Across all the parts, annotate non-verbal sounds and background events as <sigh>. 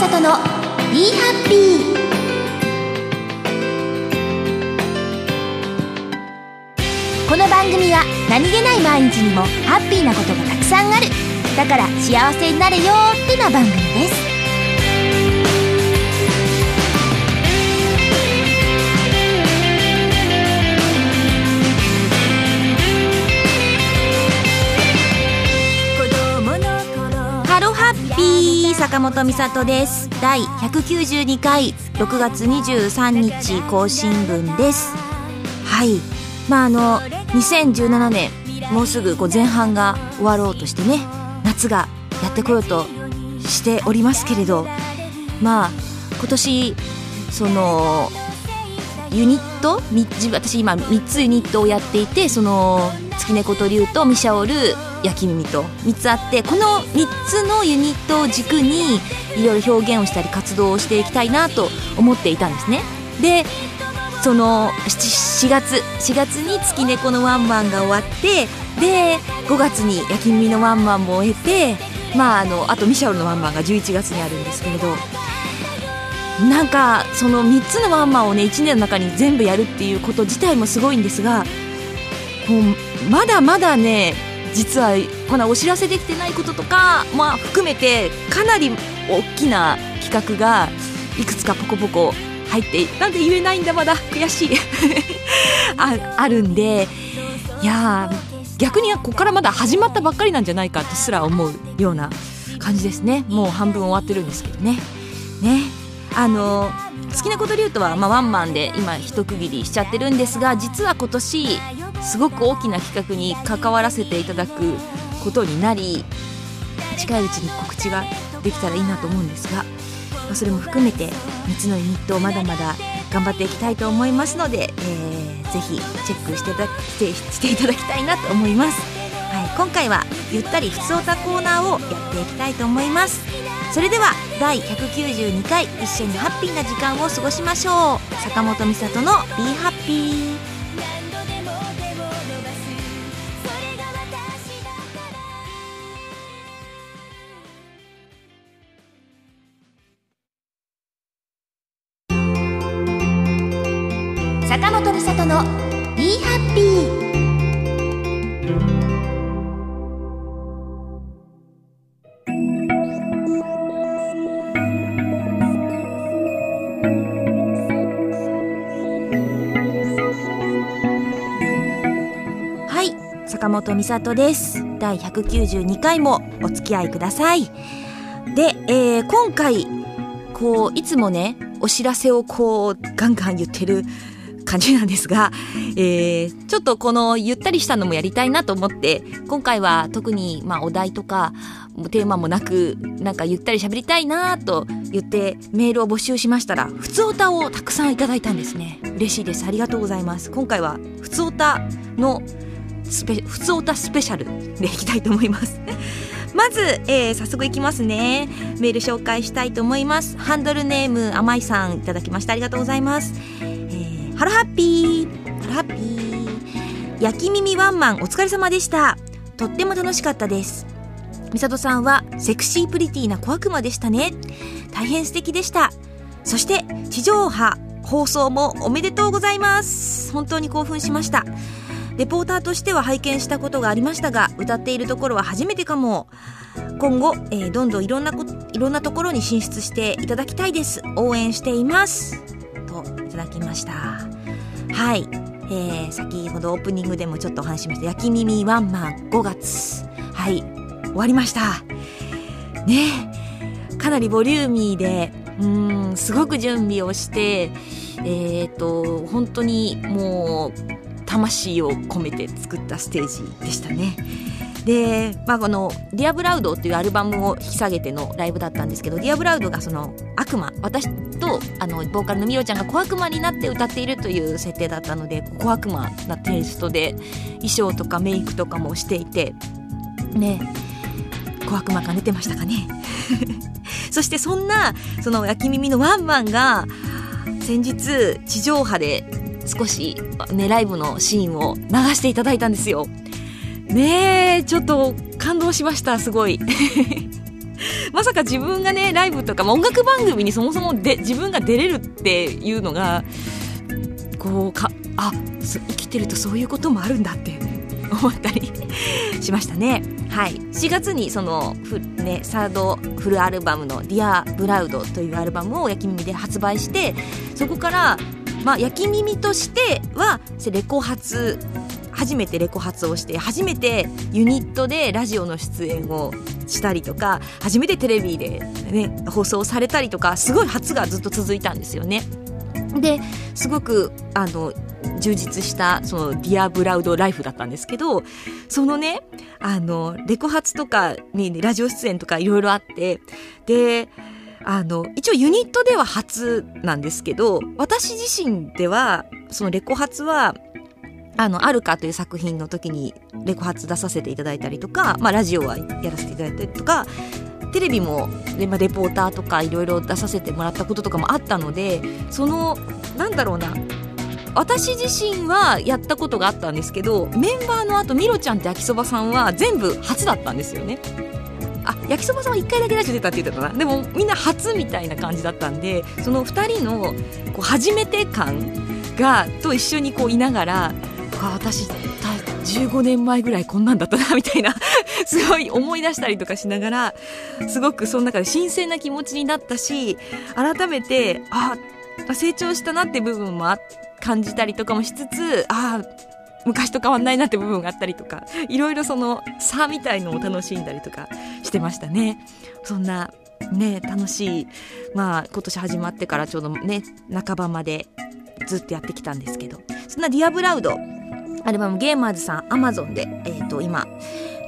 里の「ビーハッピー」この番組は何気ない毎日にもハッピーなことがたくさんある。だから幸せになれよってな番組です。坂本美里です。第192回6月23日更新分です。はい。まああの2017年もうすぐこう前半が終わろうとしてね夏がやってこようとしておりますけれどまあ今年そのユニット私今3つユニットをやっていてその月猫と竜とミシャオル焼き耳と3つあってこの3つのユニットを軸にいろいろ表現をしたり活動をしていきたいなと思っていたんですね。でその 4, 4月4月に月猫のワンマンが終わってで5月に焼き耳のワンマンも終えてまああのあとミシャオルのワンマンが11月にあるんですけれどなんかその3つのワンマンをね1年の中に全部やるっていうこと自体もすごいんですがこうまだまだね実はこのお知らせできてないこととか、まあ、含めてかなり大きな企画がいくつかポコポコ入ってなんで言えないんだまだ悔しい。<laughs> ああるんでいや逆にここからまだ始まったばっかりなんじゃないかとすら思うような感じですね。もう半分終わってるんですけどね。ね。あの好きなことで言うとは、まあ、ワンマンで今一区切りしちゃってるんですが実は今年すごく大きな企画に関わらせていただくことになり近いうちに告知ができたらいいなと思うんですが、まあ、それも含めて3つのユニットをまだまだ頑張っていきたいと思いますので、えー、ぜひチェックしていただしてしていただきたいなと思います、はい、今回はゆったりふつおたコーナーをやっていきたいと思います。それでは第192回一緒にハッピーな時間を過ごしましょう。坂本美里の「Be Happy」はい坂本美里です。第192回もお付き合いください。で、えー今回こういつもねお知らせをこうガンガン言ってる感じなんですが、えーちょっとこのゆったりしたのもやりたいなと思って今回は特にまあお題とかテーマもなくなんかゆったり喋りたいなと言ってメールを募集しましたらふつおたをたくさんいただいたんですね。嬉しいです。ありがとうございます。今回はふつおたのスペふつおたスペシャルでいきたいと思います。<laughs> まず、えー早速いきますね。メール紹介したいと思います。ハンドルネームあまいさんいただきました。ありがとうございます、えー Hello Happy。Hello Happy。焼き耳ワンマンお疲れ様でした。とっても楽しかったです。美里さんはセクシープリティな小悪魔でしたね。大変素敵でした。そして地上波放送もおめでとうございます。本当に興奮しました。レポーターとしては拝見したことがありましたが歌っているところは初めてかも。今後、えーどんどんいろんなこいろんなところに進出していただきたいです。応援しています。といただきました。はい、えー先ほどオープニングでもちょっとお話しました。焼き耳ワンマン5月。はい。終わりました。ねかなりボリューミーでうんすごく準備をしてえっ、と本当にもう魂を込めて作ったステージでしたね。で、まあ、この「ディアブラウド」っていうアルバムを引っ提げてのライブだったんですけどディアブラウドがその悪魔私とあのボーカルのミロちゃんが小悪魔になって歌っているという設定だったので小悪魔なテイストで衣装とかメイクとかもしていてね。小悪魔が出てましたかね <laughs> そしてそんなその焼き耳のワンマンが先日地上波で少し、ね、ライブのシーンを流していただいたんですよ。ねえちょっと感動しましたすごい <laughs> まさか自分がねライブとか、まあ、音楽番組にそもそもで自分が出れるっていうのがこうかあ生きてるとそういうこともあるんだって思ったりしましたね。はい、4月にそのフ、ね、サードフルアルバムの「Dear Blood」というアルバムを焼き耳で発売してそこから、まあ、焼き耳としてはレコ発初めてレコ発をして初めてユニットでラジオの出演をしたりとか初めてテレビで、ね、放送されたりとかすごい初がずっと続いたんですよね。ですごくあの充実したそのディアブラウドライフだったんですけどそのねあのレコ発とかに、ね、ラジオ出演とかいろいろあってであの一応ユニットでは初なんですけど私自身ではそのレコ発はあの、あるかという作品の時にレコ発出させていただいたりとか、まあ、ラジオはやらせていただいたりとか、テレビも、まあ、レポーターとかいろいろ出させてもらったこととかもあったので、その、なんだろうな、私自身はやったことがあったんですけど、メンバーの後、ミロちゃんって焼きそばさんは全部初だったんですよね。あ焼きそばさんは1回だけラジオ出たって言ってたかなでもみんな初みたいな感じだったんでその2人のこう初めて感がと一緒にこういながらあ私15年前ぐらいこんなんだったなみたいな <laughs> すごい思い出したりとかしながらすごくその中で新鮮な気持ちになったし改めてあ成長したなって部分もあって感じたりとかもしつつああ昔と変わんないなって部分があったりとかいろいろその差みたいのを楽しんだりとかしてましたね。そんなね楽しいまあ今年始まってからちょうどね半ばまでずっとやってきたんですけど。そんなディアブラウドアルバムゲーマーズさんアマゾンで、えーと、今、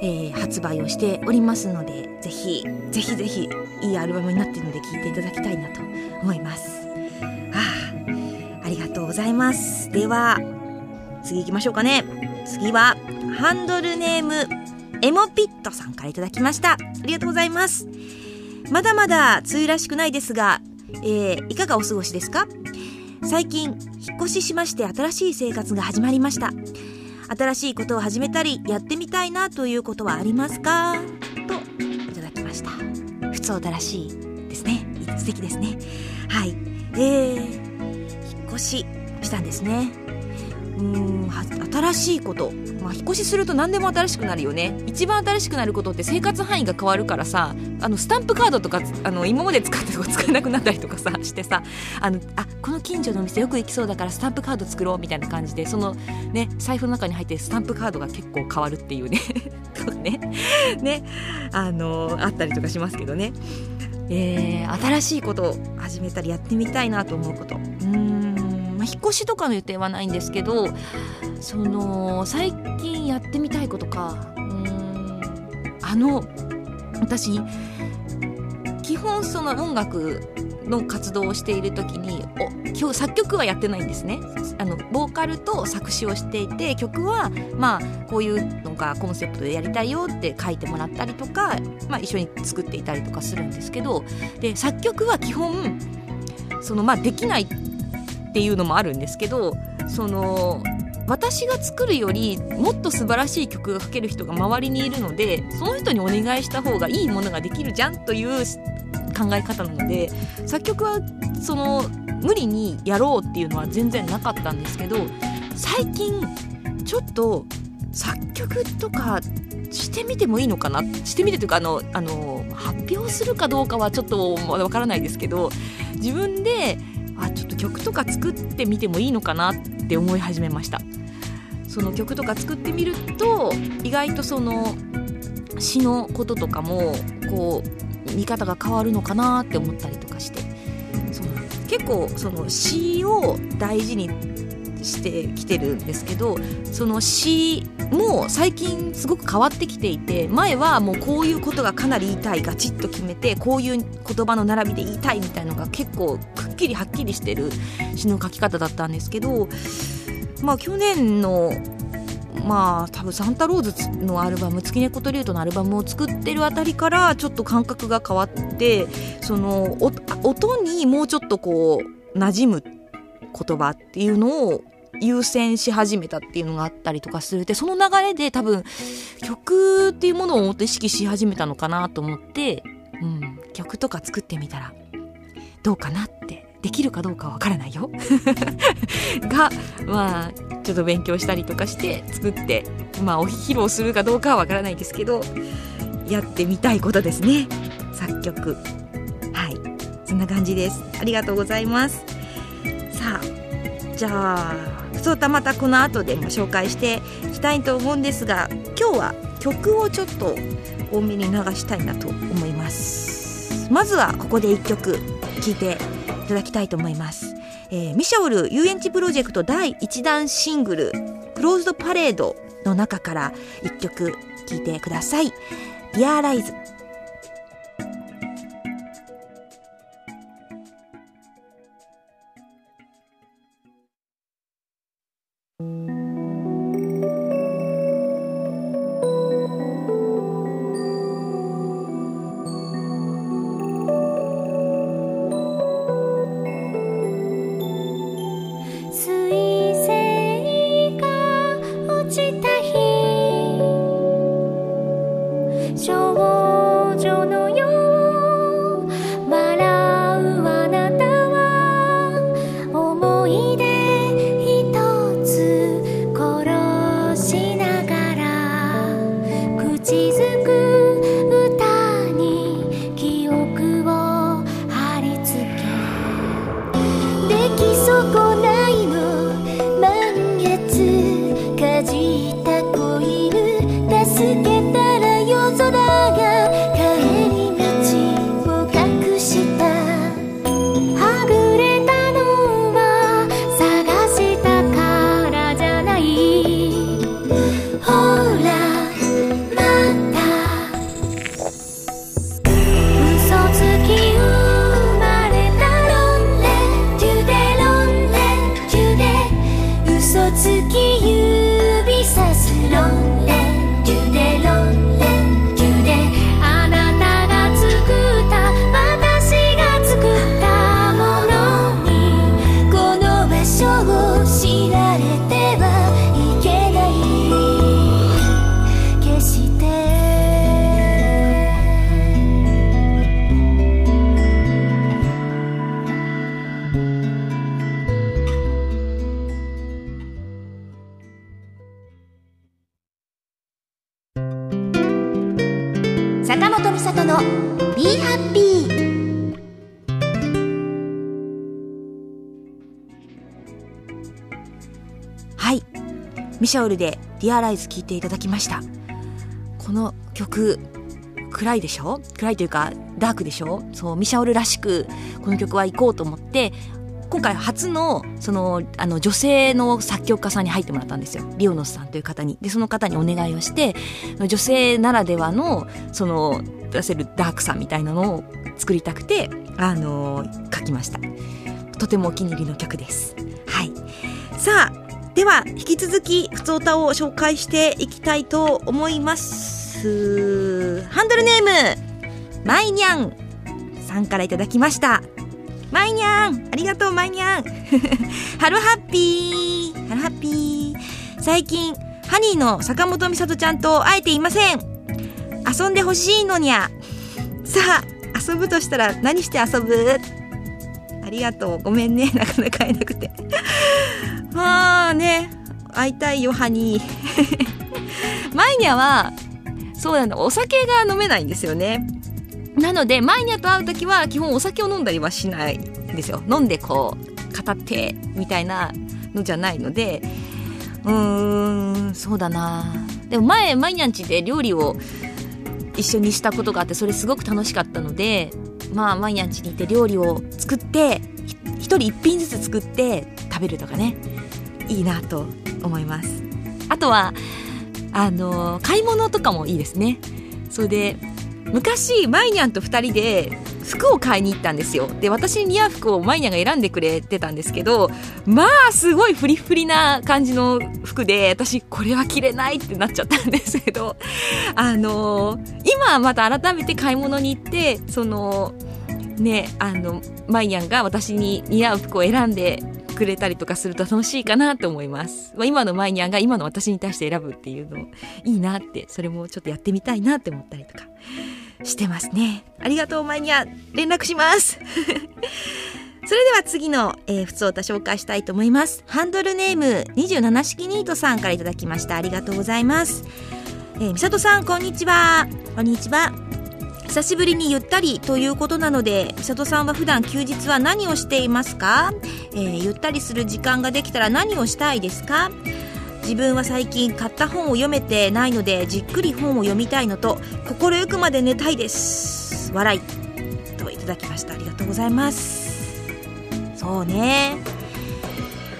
えー、発売をしておりますのでぜひぜひぜひいいアルバムになっているので聴いていただきたいなと思います。ああございます。では次行きましょうかね。次はハンドルネームエモピットさんからいただきました。ありがとうございます。まだまだ梅雨らしくないですが、えー、いかがお過ごしですか？最近引っ越ししまして新しい生活が始まりました。新しいことを始めたりやってみたいなということはありますか？といただきました。普通だらしいですね。素敵ですね。はい。えー、引っ越し。したんですね。うん新しいこと、まあ、引っ越しすると何でも新しくなるよね。一番新しくなることって生活範囲が変わるからさあのスタンプカードとかあの今まで使ったとこ使えなくなったりとかさ <laughs> してさあのあこの近所のお店よく行きそうだからスタンプカード作ろうみたいな感じでそのね財布の中に入ってスタンプカードが結構変わるっていうね。<laughs> ね。<laughs> ね。あのあったりとかしますけどね。えー、新しいことを始めたりやってみたいなと思うこと。うん。まあ、引っ越しとかの予定はないんですけどその最近やってみたいことかうんあの私基本その音楽の活動をしている時にお今日作曲はやってないんですね。あのボーカルと作詞をしていて曲はまあこういうのがコンセプトでやりたいよって書いてもらったりとか、まあ、一緒に作っていたりとかするんですけどで作曲は基本そのまあできないっていうのもあるんですけどその私が作るよりもっと素晴らしい曲が書ける人が周りにいるのでその人にお願いした方がいいものができるじゃんという考え方なので作曲はその無理にやろうっていうのは全然なかったんですけど最近ちょっと作曲とかしてみてもいいのかな？してみてというかあのあの発表するかどうかはちょっとまだわからないですけど自分であちょっと曲とか作ってみてもいいのかなって思い始めました。その曲とか作ってみると意外とその詩のこととかもこう見方が変わるのかなって思ったりとかして。その結構その詩を大事にしてきてるんですけどその詩も最近すごく変わってきていて前はもうこういうことがかなり言いたいガチッと決めてこういう言葉の並びで言いたいみたいのが結構くっきりはっきりしてる詩の書き方だったんですけどまあ去年のまあ多分サンタローズのアルバム「月猫と竜と」のアルバムを作ってるあたりからちょっと感覚が変わってその音にもうちょっとこう馴染む言葉っていうのを優先し始めたっていうのがあったりとかする。でその流れで多分曲っていうものをもっと意識し始めたのかなと思って、うん、曲とか作ってみたらどうかなって。できるかどうかわからないよ。<laughs> がまあちょっと勉強したりとかして作ってまあお披露するかどうかはわからないですけどやってみたいことですね。作曲。はい。そんな感じです。ありがとうございます。さあじゃあふつおたまたこの後でも紹介していきたいと思うんですが今日は曲をちょっと多めに流したいなと思います。まずはここで1曲聴いていただきたいと思います、えー、ミシャオル遊園地プロジェクト第1弾シングル「クローズドパレード」の中から1曲聴いてください「ディアライズ」笑我就能。坂本美里の「ビーハッピー」はい。ミシャオルでディアライズ聴いていただきました。この曲暗いでしょ？暗いというかダークでしょ？そうミシャオルらしくこの曲は行こうと思って今回初のそのあの女性の作曲家さんに入ってもらったんですよ。リオノスさんという方に。でその方にお願いをして女性ならではのその出せるダークさみたいなのを作りたくてあの書きました。とてもお気に入りの曲です。はい。さあでは引き続きふつおたを紹介していきたいと思います。ハンドルネームマイニャンさんからいただきました。マイニャン。ありがとうマイニャン。<laughs> Hello Happy。Hello Happy。最近ハニーの坂本美里ちゃんと会えていません。遊んでほしいのにゃ。さあ遊ぶとしたら何して遊ぶ？ありがとう。ごめんね。<laughs> なかなか会えなくて。まあね会いたいよハニー。<laughs> マイニャはそうなんだ。お酒が飲めないんですよね。なのでマイニャと会う時は基本お酒を飲んだりはしないんですよ。飲んでこう語ってみたいなのじゃないのでうーんそうだな。でも前マイニャンちで料理を一緒にしたことがあってそれすごく楽しかったのでまあマイニャンちに行って料理を作って一人一品ずつ作って食べるとかね。いいなと思います。あとはあの買い物とかもいいですね。それで昔マイニャンと2人で服を買いに行ったんですよ。で私に似合う服をマイニャンが選んでくれてたんですけどまあすごいフリフリな感じの服で私これは着れないってなっちゃったんですけどあの今また改めて買い物に行ってそのねあのマイニャンが私に似合う服を選んでくれたりとかすると楽しいかなと思います。まあ、今のマイニャンが今の私に対して選ぶっていうのいいなって、それもちょっとやってみたいなって思ったりとかしてますね。ありがとう、前には連絡します。<laughs> それでは次の、えー、普通歌紹介したいと思います。ハンドルネーム27式ニートさんからいただきました。ありがとうございます。えー、みさとさん、こんにちは。こんにちは。久しぶりにゆったりということなので、みさとさんは普段休日は何をしていますか、えー、ゆったりする時間ができたら何をしたいですか？自分は最近買った本を読めてないのでじっくり本を読みたいのと心ゆくまで寝たいです。笑い。といただきました。ありがとうございます。そうね。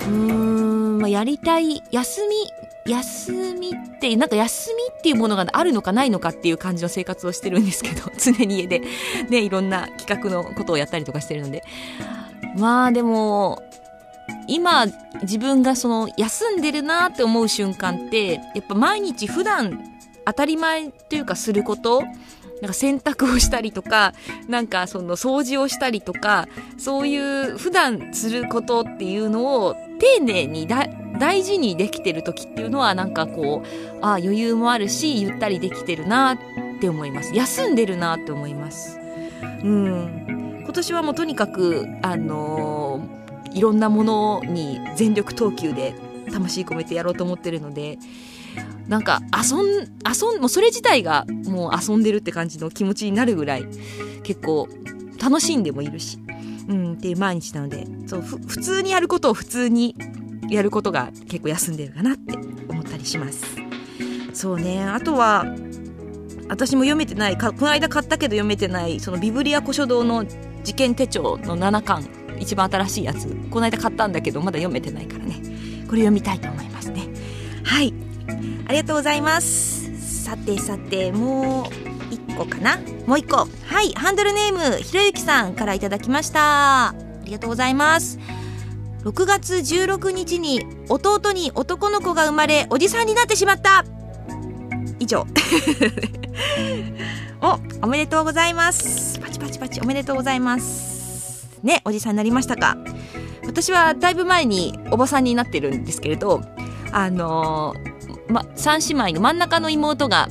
うーん、まあ、やりたい休み休みってなんか休みっていうものがあるのかないのかっていう感じの生活をしてるんですけど <laughs> 常に家で。ねいろんな企画のことをやったりとかしてるので。まあでも今自分がその休んでるなって思う瞬間ってやっぱ毎日普段当たり前というかすることなんか洗濯をしたりとか、<laughs> なんかその掃除をしたりとか、そういう普段することっていうのを丁寧にだ大事にできてる時っていうのはなんかこう、ああ余裕もあるし、ゆったりできてるなって思います。休んでるなって思います。うん。今年はもうとにかく、あのーいろんなものに全力投球で魂込めてやろうと思ってるのでなんか遊ん遊んもうそれ自体がもう遊んでるって感じの気持ちになるぐらい結構楽しんでもいるし、うん、っていう毎日なのでそう普通にやることを普通にやることが結構休んでるかなって思ったりします。そうね。あとは私も読めてないこの間買ったけど読めてないそのビブリア古書堂の事件手帳の7巻一番新しいやつ。この間買ったんだけどまだ読めてないからね。これ読みたいと思いますね。はい。ありがとうございます。さてさてもう1個かな？もう1個。はい。ハンドルネームひろゆきさんからいただきました。ありがとうございます。6月16日に弟に男の子が生まれおじさんになってしまった。以上。<laughs> おおめでとうございます。パチパチパチ。おめでとうございます。ねおじさんになりましたか。私はだいぶ前におばさんになってるんですけれどあのー、ま、3姉妹の真ん中の妹が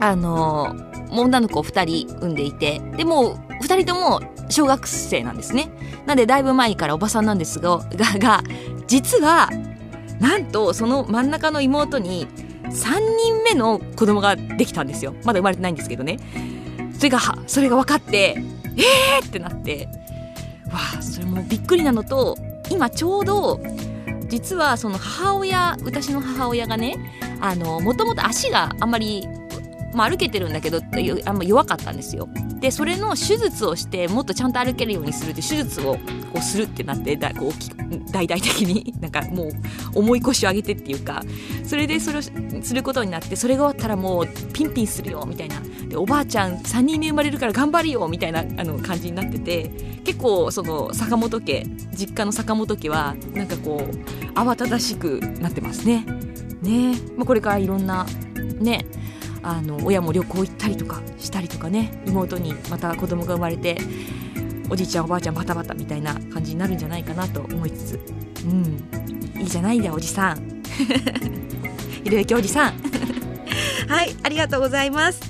あのー、女の子を2人産んでいてでも2人とも小学生なんですね。なんでだいぶ前からおばさんなんですが <laughs> がが実はなんとその真ん中の妹に3人目の子供ができたんですよ。まだ生まれてないんですけどね。それがそれが分かってえー！ってなって。わあそれもびっくりなのと今ちょうど実はその母親私の母親がねあのもともと足があんまり、まあ、歩けてるんだけどあんま弱かったんですよ。でそれの手術をしてもっとちゃんと歩けるようにするって手術をこうするってなってだこう大々的に <laughs> なんかもう重い腰を上げてっていうかそれでそれをすることになってそれが終わったらもうピンピンするよみたいな。でおばあちゃん3人目生まれるから頑張るよみたいなあの感じになってて結構その坂本家実家の坂本家はなんかこう慌ただしくなってますね。ね。まあ、これからいろんなね。あの親も旅行行ったりとかしたりとかね。妹にまた子供が生まれておじいちゃんおばあちゃんバタバタみたいな感じになるんじゃないかなと思いつつ。うん。いいじゃないんだおじさん。ひろゆきおじさん。<laughs> はいありがとうございます。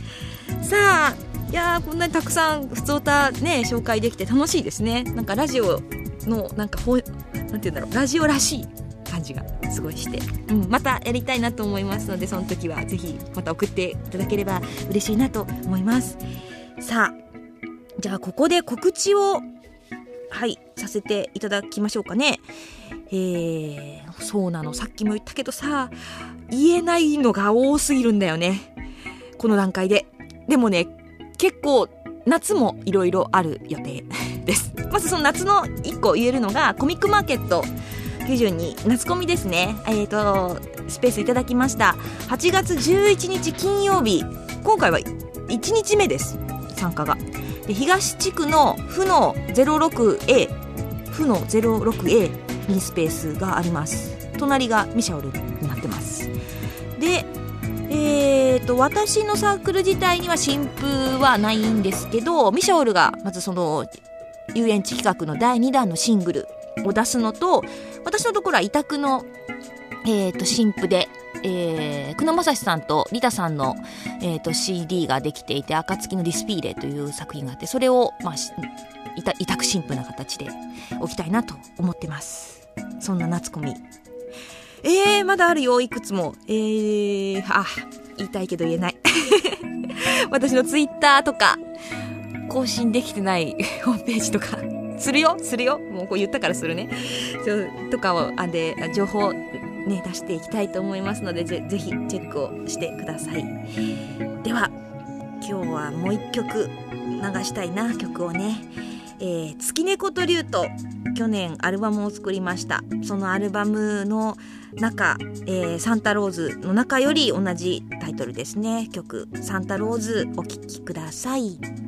さあいやこんなにたくさん普通歌ね紹介できて楽しいですね。なんかラジオのなんかほなんて言うんだろう。ラジオらしい。感じがすごいして、うん、またやりたいなと思いますのでその時はぜひまた送っていただければ嬉しいなと思います。さあじゃあここで告知をはいさせていただきましょうかね。えー、そうなの。さっきも言ったけどさ言えないのが多すぎるんだよね。この段階で。でもね結構夏もいろいろある予定です。まずその夏の1個言えるのがコミックマーケット92夏コミですね。え、ー、とスペースいただきました。8月11日金曜日。今回は1日目です。参加が。で東地区の負の 06A 負の 06A にスペースがあります。隣がミシャオルになってます。でえーと、私のサークル自体には新風はないんですけどミシャオルがまずその遊園地企画の第2弾のシングルを出すのと私のところは委託の、えーと、新譜でえー、久野正史さんとリタさんの、えーと、CD ができていて「暁のディスピーレ」という作品があってそれを、まあ、委託新婦な形で置きたいなと思ってます。そんな夏コミ。えー、まだあるよ。いくつも。えー、あ言いたいけど言えない。<laughs> 私のツイッターとか更新できてない <laughs> ホームページとか。するよするよ。もうこう言ったからするね。そうとかをあで情報ね出していきたいと思いますのでぜぜひチェックをしてください。では今日はもう一曲流したいな曲をね。えー、月猫と竜と去年アルバムを作りました。そのアルバムの中、えー、サンタローズの中より同じタイトルですね。曲「サンタローズ」お聴きください。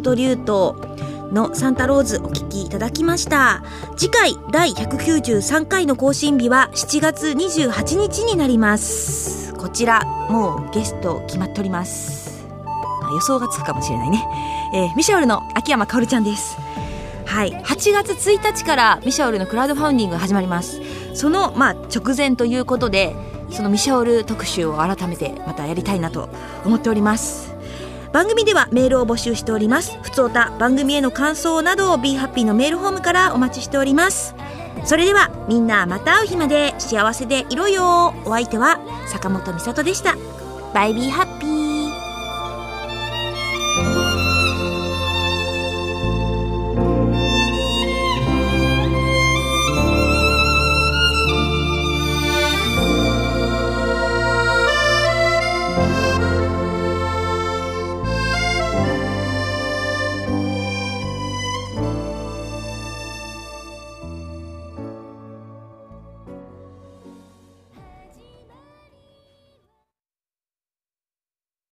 こと竜とのサンタローズお聴きいただきました。次回第193回の更新日は7月28日になります。こちらもうゲスト決まっております。予想がつくかもしれないね、えー、ミシャオルの秋山かおるちゃんです。はい。8月1日からミシャオルのクラウドファウンディングが始まります。そのまあ直前ということでそのミシャオル特集を改めてまたやりたいなと思っております。番組ではメールを募集しております。ふつおた番組への感想などを b ハッピーのメールホームからお待ちしております。それではみんなまた会う日まで幸せでいろよ。お相手は坂本美里でした。バイビーハッ